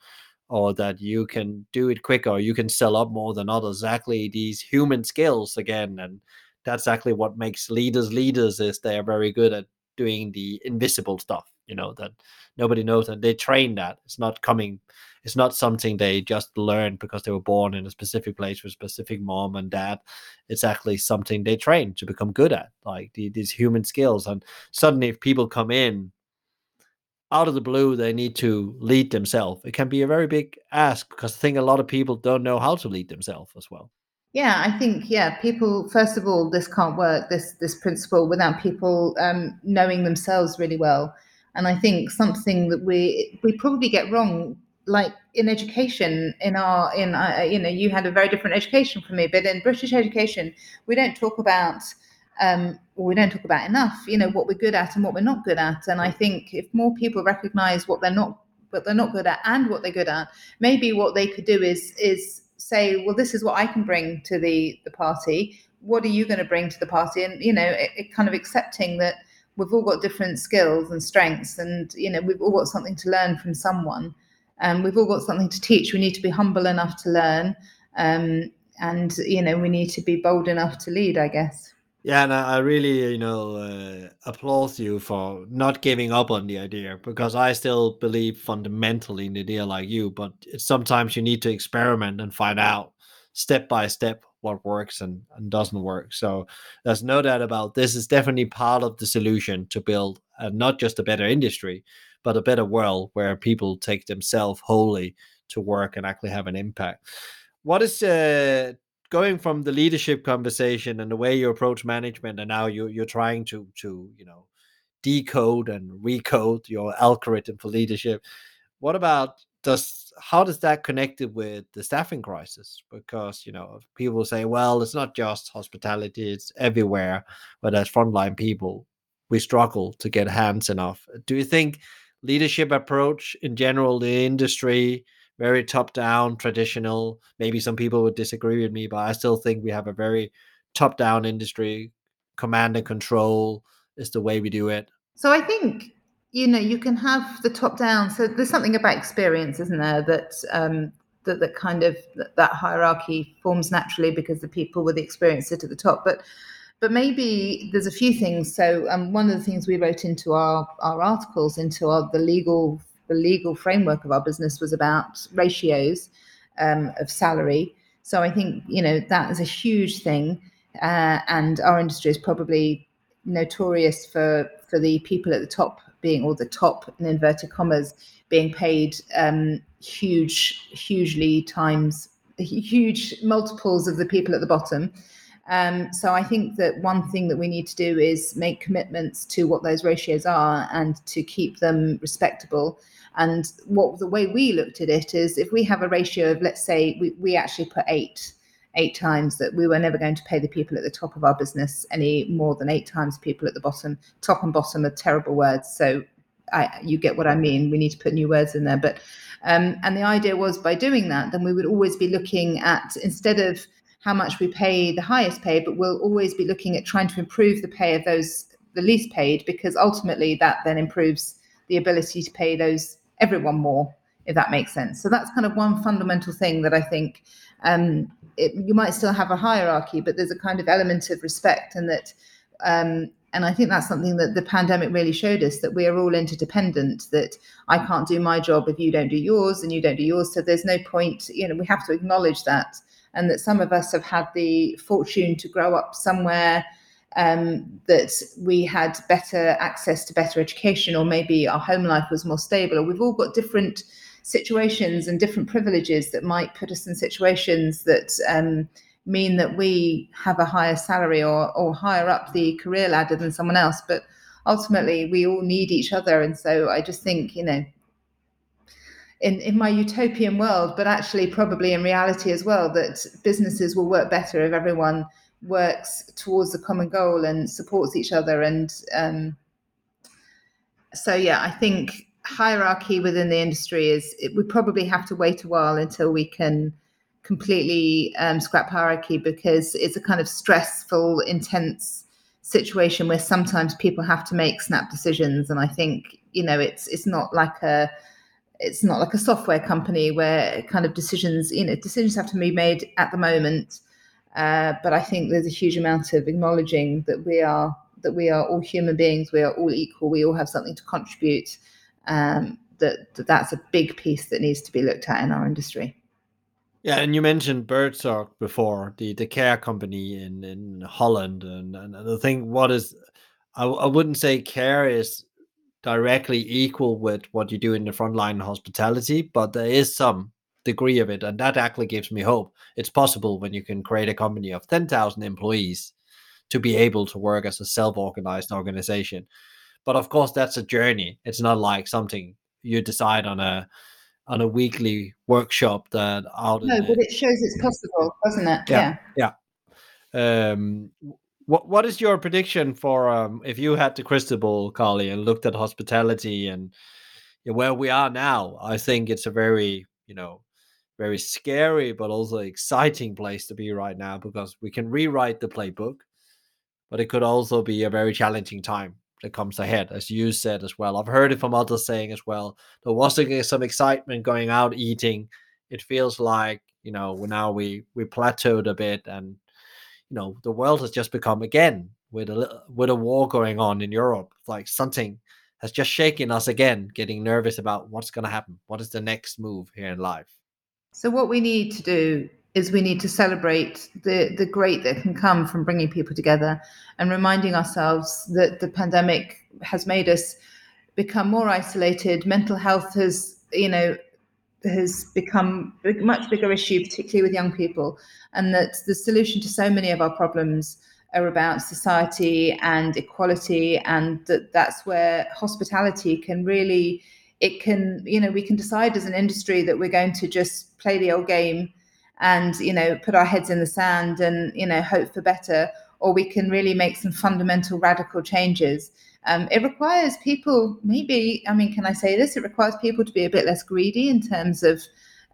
or that you can do it quicker you can sell up more than others. Exactly these human skills again and that's exactly what makes leaders leaders is they're very good at doing the invisible stuff you know that nobody knows and they train that. It's not coming it's not something they just learned because they were born in a specific place with a specific mom and dad. It's actually something they train to become good at like the, these human skills. And suddenly if people come in out of the blue they need to lead themselves. It can be a very big ask because i think a lot of people don't know how to lead themselves as well. Yeah i think yeah people first of all this can't work this this principle without people um, knowing themselves really well. And i think something that we we probably get wrong like in education in our in uh, you know you had a very different education from me but in british education we don't talk about um, we don't talk about enough, you know, what we're good at and what we're not good at. And I think if more people recognize what they're not what they're not good at and what they're good at, maybe what they could do is is say, well, this is what I can bring to the the party. What are you going to bring to the party? And you know, it, it kind of accepting that we've all got different skills and strengths, and you know, we've all got something to learn from someone, and we've all got something to teach. We need to be humble enough to learn, um, and you know, we need to be bold enough to lead. I guess. Yeah, and I really, you know, uh, applaud you for not giving up on the idea because I still believe fundamentally in the idea like you, but sometimes you need to experiment and find out step by step what works and, and doesn't work. So there's no doubt about this is definitely part of the solution to build not just a better industry, but a better world where people take themselves wholly to work and actually have an impact. What is uh, going from the leadership conversation and the way you approach management and now you're you're trying to to you know decode and recode your algorithm for leadership what about does how does that connect it with the staffing crisis? Because you know people say well it's not just hospitality it's everywhere But as frontline people we struggle to get hands enough. Do you think leadership approach in general the industry very top down, traditional. Maybe some people would disagree with me, but I still think we have a very top down industry. Command and control is the way we do it. So I think you know you can have the top down. So there's something about experience, isn't there? That um, that that kind of that hierarchy forms naturally because the people with the experience sit at the top, but but maybe there's a few things. So um, one of the things we wrote into our our articles, into our the legal the legal framework of our business was about ratios um, of salary. So I think you know that is a huge thing, uh, and our industry is probably notorious for for the people at the top being, or the top in inverted commas, being paid um, huge, hugely times, huge multiples of the people at the bottom. Um, so I think that one thing that we need to do is make commitments to what those ratios are and to keep them respectable. And what the way we looked at it is if we have a ratio of, let's say, we, we actually put eight, eight times that we were never going to pay the people at the top of our business any more than eight times people at the bottom. Top and bottom are terrible words. So I, you get what I mean. We need to put new words in there. But um, and the idea was by doing that, then we would always be looking at instead of how much we pay the highest paid, but we'll always be looking at trying to improve the pay of those the least paid because ultimately that then improves the ability to pay those everyone more, if that makes sense. So that's kind of one fundamental thing that I think um, it, you might still have a hierarchy, but there's a kind of element of respect, and that, um, and I think that's something that the pandemic really showed us that we are all interdependent. That I can't do my job if you don't do yours, and you don't do yours. So there's no point. You know, we have to acknowledge that, and that some of us have had the fortune to grow up somewhere um, that we had better access to better education, or maybe our home life was more stable, or we've all got different situations and different privileges that might put us in situations that um, mean that we have a higher salary or, or higher up the career ladder than someone else. But ultimately, we all need each other. And so I just think, you know, in, in my utopian world, but actually probably in reality as well, that businesses will work better if everyone works towards a common goal and supports each other. And um, so, yeah, I think hierarchy within the industry is it, we probably have to wait a while until we can completely um, scrap hierarchy because it's a kind of stressful, intense situation where sometimes people have to make snap decisions. And I think you know it's it's not like a it's not like a software company where kind of decisions you know decisions have to be made at the moment uh, but I think there's a huge amount of acknowledging that we are that we are all human beings. We are all equal. We all have something to contribute. Um, that, that that's a big piece that needs to be looked at in our industry. Yeah, and you mentioned Buurtzorg before, the, the care company in, in Holland. And, and the thing, what is, I, I wouldn't say care is directly equal with what you do in the frontline hospitality, but there is some degree of it. And that actually gives me hope. It's possible when you can create a company of 10,000 employees to be able to work as a self organized organization. But of course, that's a journey. It's not like something you decide on a on a weekly workshop that out no but it shows it's possible doesn't it yeah yeah, yeah. um what what is your prediction for um if you had the crystal ball carly and looked at hospitality and where we are now i think it's a very you know very scary but also exciting place to be right now because we can rewrite the playbook, but it could also be a very challenging time that comes ahead, as you said as well. I've heard it from others saying as well. There was some excitement going out eating. It feels like you know now we we plateaued a bit, and you know the world has just become again with a with a war going on in Europe, like something has just shaken us again, getting nervous about what's going to happen. What is the next move here in life? So what we need to do is we need to celebrate the the great that can come from bringing people together and reminding ourselves that the pandemic has made us become more isolated mental health has you know has become a much bigger issue particularly with young people and that the solution to so many of our problems are about society and equality and that that's where hospitality can really it can you know we can decide as an industry that we're going to just play the old game and you know put our heads in the sand and you know hope for better or we can really make some fundamental radical changes um, it requires people maybe i mean can i say this? It requires people to be a bit less greedy in terms of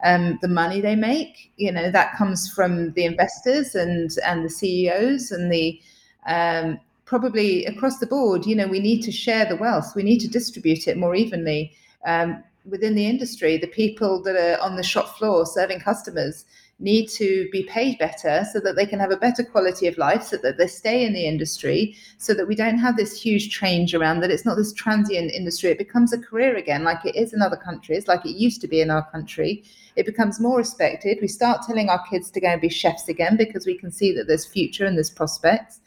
um, the money they make. You know that comes from the investors and and the ceos and the um, probably across the board you know we need to share the wealth. We need to distribute it more evenly um, within the industry, the people that are on the shop floor serving customers need to be paid better so that they can have a better quality of life, so that they stay in the industry, so that we don't have this huge change around that it's not this transient industry. It becomes a career again, like it is in other countries, like it used to be in our country. It becomes more respected. We start telling our kids to go and be chefs again because we can see that there's future and there's prospects.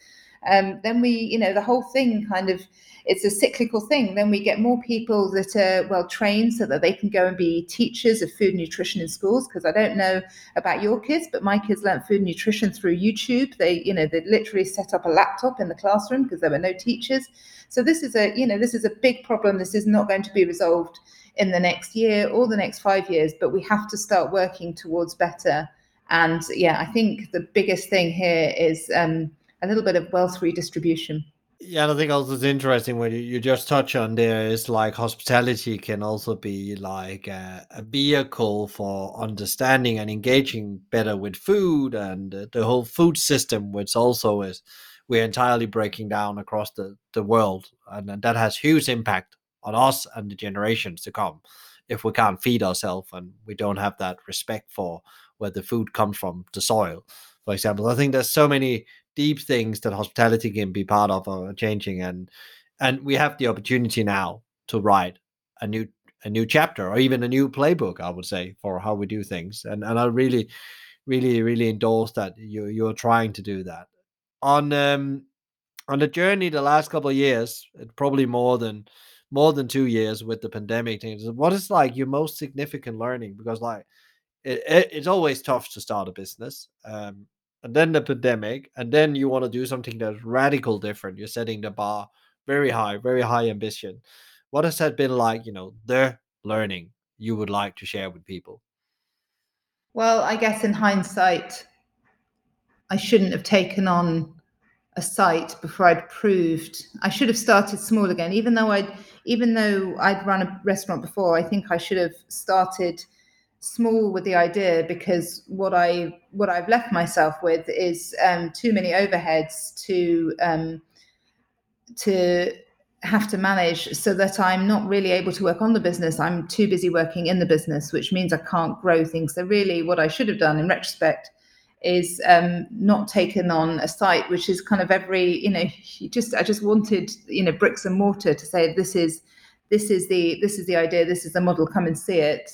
Um, then we, you know, the whole thing kind of it's a cyclical thing. Then we get more people that are well trained so that they can go and be teachers of food and nutrition in schools. Because I don't know about your kids, but my kids learned food and nutrition through YouTube. They, you know, they literally set up a laptop in the classroom because there were no teachers. So this is a, you know, this is a big problem. This is not going to be resolved in the next year or the next five years, but we have to start working towards better. And yeah, I think the biggest thing here is um, a little bit of wealth redistribution. Yeah, I think also it's interesting what you, just touch on there is like hospitality can also be like a, a vehicle for understanding and engaging better with food and the whole food system, which also is we're entirely breaking down across the, the world. And that has huge impact on us and the generations to come if we can't feed ourselves and we don't have that respect for where the food comes from, the soil, for example. I think there's so many deep things that hospitality can be part of are changing and and we have the opportunity now to write a new a new chapter or even a new playbook i would say for how we do things and and i really really really endorse that you you're trying to do that. On um on the journey the last couple of years probably more than more than two years with the pandemic things what is like your most significant learning? Because like it, it, it's always tough to start a business um and then the pandemic, and then you want to do something that's radical different. You're setting the bar very high, very high ambition. What has that been like, you know, the learning you would like to share with people? Well, I guess in hindsight, I shouldn't have taken on a site before I'd proved I should have started small again. Even though I'd even though I'd run a restaurant before, I think I should have started small with the idea because what I what I've left myself with is um, too many overheads to um, to have to manage so that I'm not really able to work on the business. I'm too busy working in the business, which means I can't grow things. So really, what I should have done in retrospect is um, not taken on a site which is kind of every you know just I just wanted you know bricks and mortar to say this is this is the this is the idea this is the model come and see it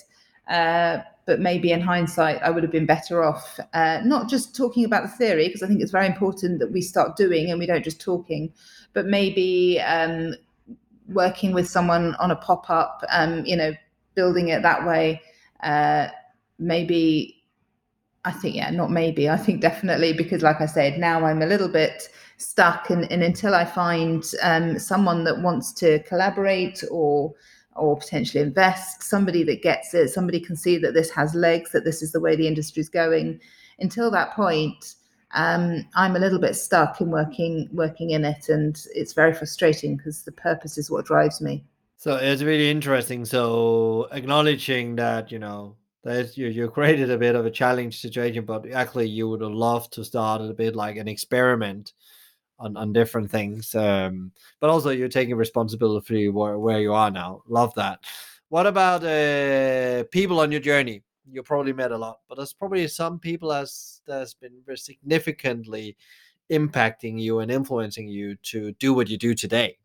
uh, but maybe in hindsight, I would have been better off uh, not just talking about the theory, because I think it's very important that we start doing and we don't just talking, but maybe um, working with someone on a pop up, um, you know, building it that way. Uh, maybe, I think, yeah, not maybe, I think definitely, because like I said, now I'm a little bit stuck, and, and until I find um, someone that wants to collaborate or or potentially invest, somebody that gets it, somebody can see that this has legs, that this is the way the industry is going. Until that point, um, I'm a little bit stuck in working working in it, and it's very frustrating because the purpose is what drives me. So it's really interesting. So acknowledging that you know that you you created a bit of a challenge situation, but actually you would have loved to start a bit like an experiment on, on different things. Um, but also you're taking responsibility where, where you are now. Love that. What about uh, people on your journey? You probably met a lot, but there's probably some people as that's been significantly impacting you and influencing you to do what you do today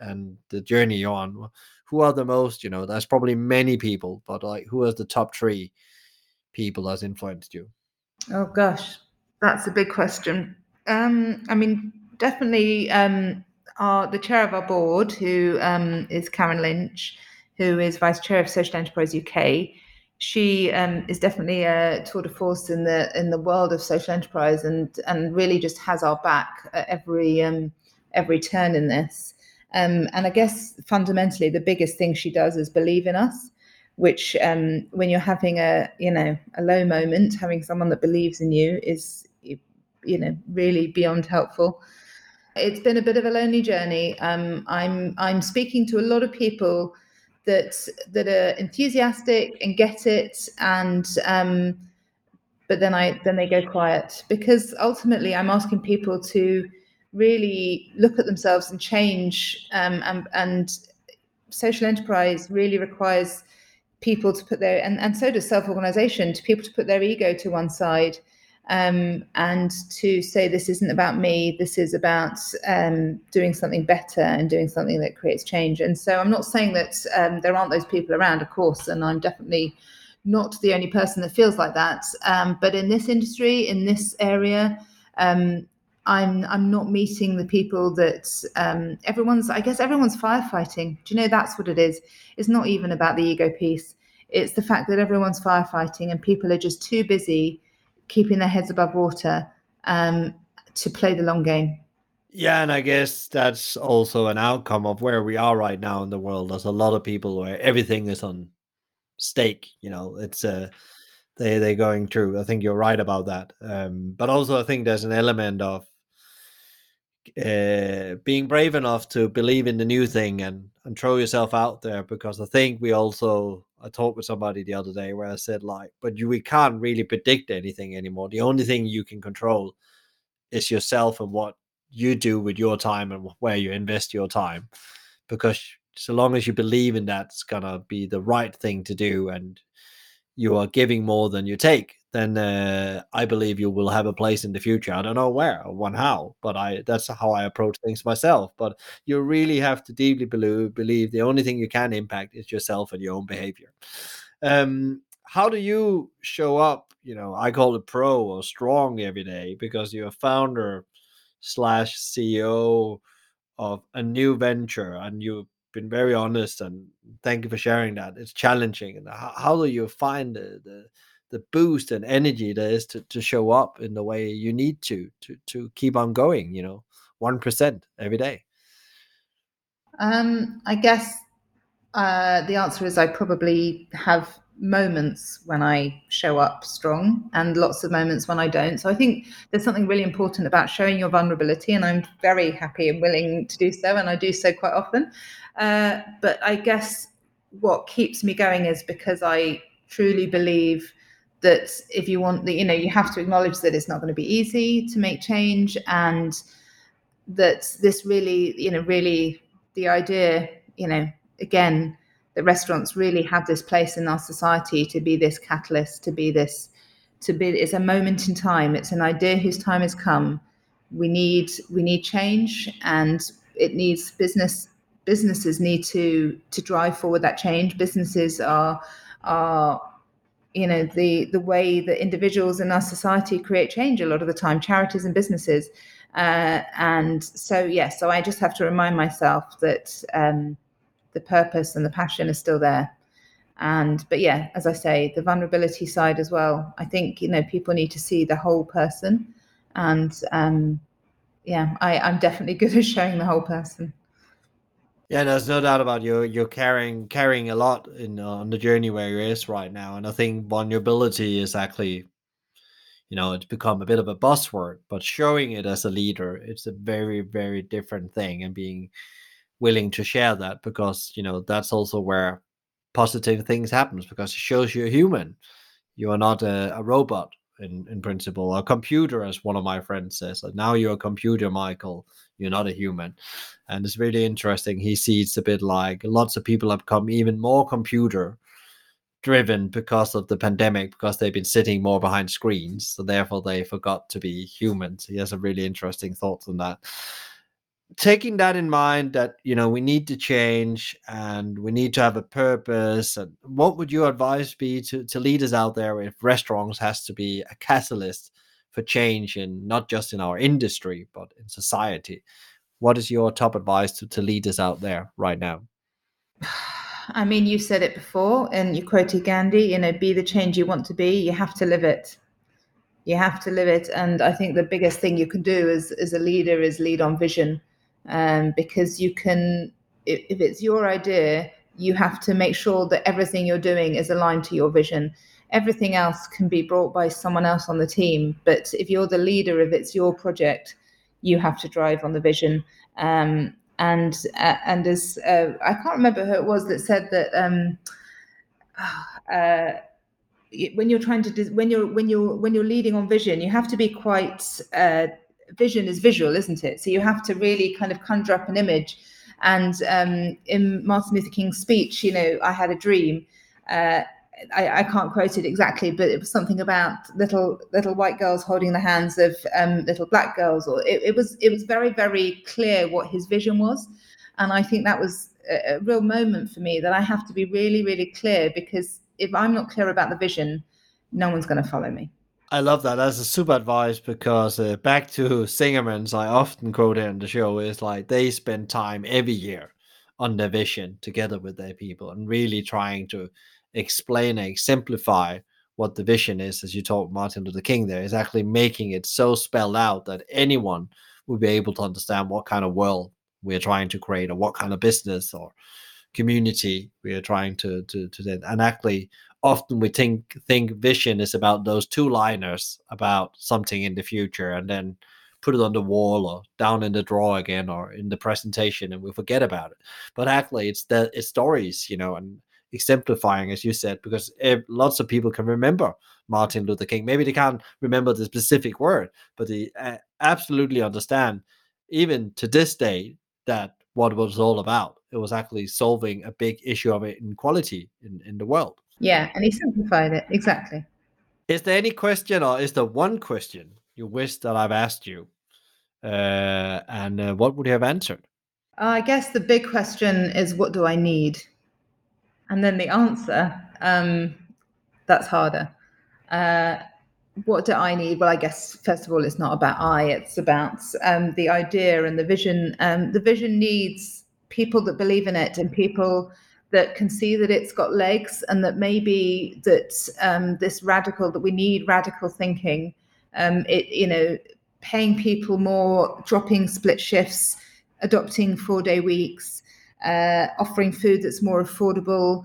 and the journey you're on. Who are the most, you know, there's probably many people, but like who are the top three people that's influenced you? Oh gosh, that's a big question. Um, I mean, definitely um, our, the chair of our board, who um, is Karen Lynch, who is vice chair of Social Enterprise UK. She um, is definitely a tour de force in the in the world of social enterprise, and and really just has our back at every um, every turn in this. Um, and I guess fundamentally, the biggest thing she does is believe in us. Which, um, when you're having a you know a low moment, having someone that believes in you is you know really beyond helpful. It's been a bit of a lonely journey. Um, I'm I'm speaking to a lot of people that that are enthusiastic and get it, and um, but then I then they go quiet because ultimately I'm asking people to really look at themselves and change. Um, and, and social enterprise really requires people to put their and, and so does self-organization to people to put their ego to one side um, and to say this isn't about me, this is about um, doing something better and doing something that creates change. And so I'm not saying that um, there aren't those people around, of course, and I'm definitely not the only person that feels like that. Um, but in this industry, in this area, um, I'm I'm not meeting the people that um, everyone's. I guess everyone's firefighting. Do you know that's what it is? It's not even about the ego piece. It's the fact that everyone's firefighting and people are just too busy keeping their heads above water um, to play the long game. Yeah, and I guess that's also an outcome of where we are right now in the world. There's a lot of people where everything is on stake. You know, it's uh, they they're going through. I think you're right about that. Um, but also, I think there's an element of uh, being brave enough to believe in the new thing and and throw yourself out there because I think we also I talked with somebody the other day where I said like, but you we can't really predict anything anymore. The only thing you can control is yourself and what you do with your time and where you invest your time, because so long as you believe in that, it's gonna be the right thing to do, and you are giving more than you take then uh, I believe you will have a place in the future. I don't know where or how, but I that's how I approach things myself. But you really have to deeply believe, believe the only thing you can impact is yourself and your own behavior. Um, how do you show up? You know, I call it pro or strong every day because you're a founder slash CEO of a new venture and you've been very honest and thank you for sharing that. It's challenging. And how, how do you find the, the the boost and energy there is to, to show up in the way you need to to to keep on going you know one percent every day. Um i guess uh the answer is i probably have moments when i show up strong and lots of moments when i don't. So i think there's something really important about showing your vulnerability and i'm very happy and willing to do so and i do so quite often. Uh, but i guess what keeps me going is because i truly believe that if you want you know you have to acknowledge that it's not going to be easy to make change and that this really you know really the idea you know again that restaurants really have this place in our society to be this catalyst to be this to be it's a moment in time. It's an idea whose time has come. We need we need change and it needs business businesses need to to drive forward that change. Businesses are are you know the the way that individuals in our society create change a lot of the time charities and businesses. Uh, and so yes yeah, so i just have to remind myself that um, the purpose and the passion is still there. And but yeah as i say the vulnerability side as well. I think you know people need to see the whole person. And um, yeah I, i'm definitely good at showing the whole person yeah, there's no doubt about you. You're carrying carrying a lot in uh, on the journey where you is right now, and I think vulnerability is actually, you know, it's become a bit of a buzzword. But showing it as a leader, it's a very very different thing, and being willing to share that because you know that's also where positive things happens because it shows you're human. You are not a, a robot in, in principle, a computer, as one of my friends says. Now you're a computer, Michael. You're not a human. And it's really interesting. He sees a bit like lots of people have become even more computer driven because of the pandemic, because they've been sitting more behind screens. So therefore they forgot to be humans. He has a really interesting thoughts on that taking that in mind that you know we need to change and we need to have a purpose and what would your advice be to, to leaders out there if restaurants has to be a catalyst for change in not just in our industry but in society? What is your top advice to, to leaders out there right now? I mean you said it before and you quoted gandhi you know be the change you want to be you have to live it. You have to live it. And i think the biggest thing you can do as, as a leader is lead on vision um, because you can, if, if it's your idea, you have to make sure that everything you're doing is aligned to your vision. Everything else can be brought by someone else on the team, but if you're the leader, if it's your project, you have to drive on the vision. Um, and uh, and as uh, I can't remember who it was that said that um, uh, when you're trying to when you're when you're when you're leading on vision, you have to be quite uh, vision is visual, isn't it? So you have to really kind of conjure up an image. And um, in Martin Luther King's speech, you know, I had a dream. Uh, I, I, can't quote it exactly, but it was something about little little white girls holding the hands of um, little black girls, or it, it, was it was very very clear what his vision was, and I think that was a, a real moment for me that I have to be really really clear because if I'm not clear about the vision, no one's going to follow me. I love that. That's a super advice because uh, back to Zingerman's, I often quote it on the show is like they spend time every year on their vision together with their people and really trying to explain and exemplify what the vision is. As you talk Martin Luther King, there is actually making it so spelled out that anyone will be able to understand what kind of world we're trying to create or what kind of business or community we are trying to to to and actually often we think think vision is about those two liners about something in the future and then put it on the wall or down in the drawer again or in the presentation and we forget about it. But actually it's the it's stories you know and exemplifying as you said because lots of people can remember martin luther king. Maybe they can't remember the specific word but they uh, absolutely understand even to this day that what it was all about it was actually solving a big issue of inequality in, in the world yeah, and he simplified it exactly. Is there any question, or is there one question you wish that I've asked you, uh, and uh, what would you have answered? I guess the big question is, what do I need? And then the answer, um, that's harder. Uh, what do I need? Well, I guess first of all, it's not about I; it's about um, the idea and the vision. Um, the vision needs people that believe in it and people that can see that it's got legs and that maybe that um, this radical that we need radical thinking um, it you know paying people more dropping split shifts adopting four day weeks uh, offering food that's more affordable.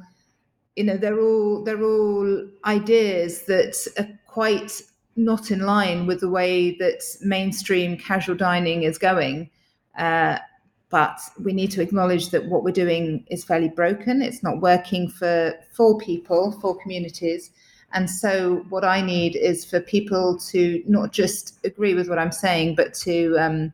You know they're all they're all ideas that are quite not in line with the way that mainstream casual dining is going uh, but we need to acknowledge that what we're doing is fairly broken. It's not working for for people, for communities. And so, what I need is for people to not just agree with what I'm saying, but to um,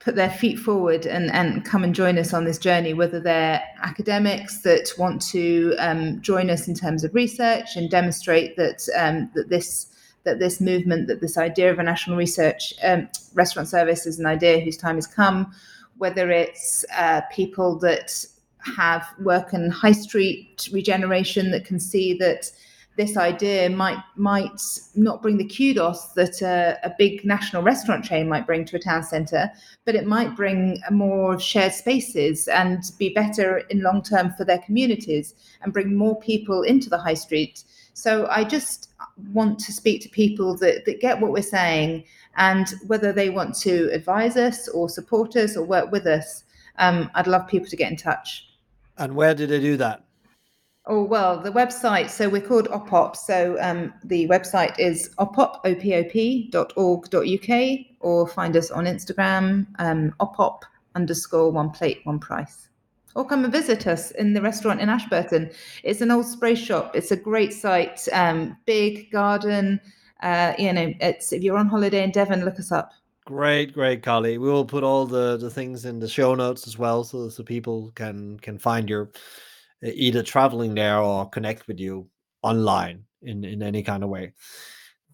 put their feet forward and, and come and join us on this journey, whether they're academics that want to um, join us in terms of research and demonstrate that um, that this that this movement, that this idea of a national research um, restaurant service is an idea whose time has come, whether it's uh, people that have work in high street regeneration that can see that this idea might might not bring the kudos that a, a, big national restaurant chain might bring to a town centre, but it might bring more shared spaces and be better in long term for their communities and bring more people into the high street. So I just want to speak to people that, that get what we're saying and whether they want to advise us or support us or work with us. Um, I'd love people to get in touch. And where do they do that? Oh, well, the website, so we're called OPOP. So um, the website is opop.org.uk or find us on Instagram, um, OPOP underscore one plate, one price. Or come and visit us in the restaurant in Ashburton. It's an old spray shop. It's a great site, um, big garden. Uh, you know, it's if you're on holiday in Devon, look us up. Great, great, Carly. We will put all the, the things in the show notes as well, so so people can can find your either traveling there or connect with you online in in any kind of way.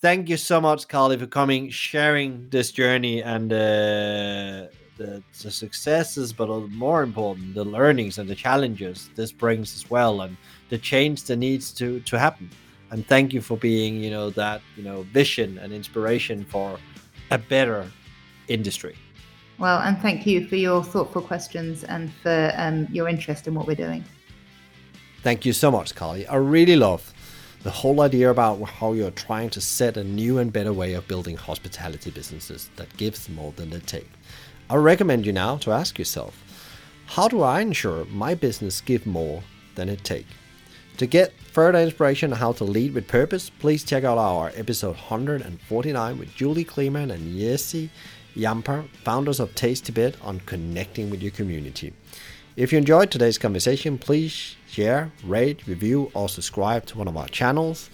Thank you so much, Carly, for coming, sharing this journey and uh, the, the successes, but more important, the learnings and the challenges this brings as well, and the change that needs to to happen. And thank you for being, you know, that you know vision and inspiration for a better industry. Well, and thank you for your thoughtful questions and for um, your interest in what we're doing. Thank you so much, Carly. I really love the whole idea about how you're trying to set a new and better way of building hospitality businesses that gives more than they take. I recommend you now to ask yourself, how do I ensure my business give more than it take? To get further inspiration on how to lead with purpose, please check out our episode 149 with Julie Kleeman and Yeshi Jampa, founders of Taste Tibet, on connecting with your community. If you enjoyed today's conversation, please share, rate, review, or subscribe to one of our channels.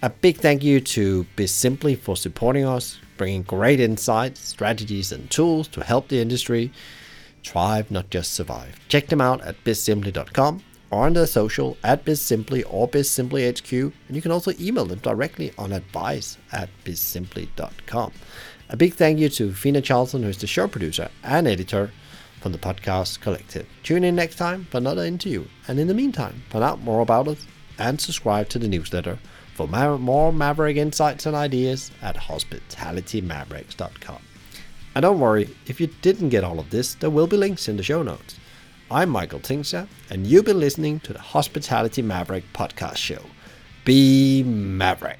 A big thank you to BizSimply for supporting us bringing great insights, strategies, and tools to help the industry thrive, not just survive. Check them out at bizsimply.com or on their social at bizsimply or bizsimplyhq, and you can also email them directly on advice at bizsimply.com. A big thank you to Fina Charlton, who is the show producer and editor from the podcast collective. Tune in next time for another interview, and in the meantime, find out more about us and subscribe to the newsletter for more Maverick insights and ideas at hospitalitymavericks.com. And don't worry, if you didn't get all of this, there will be links in the show notes. I'm Michael Tingsager, and you've been listening to the Hospitality Maverick podcast show. Be Maverick.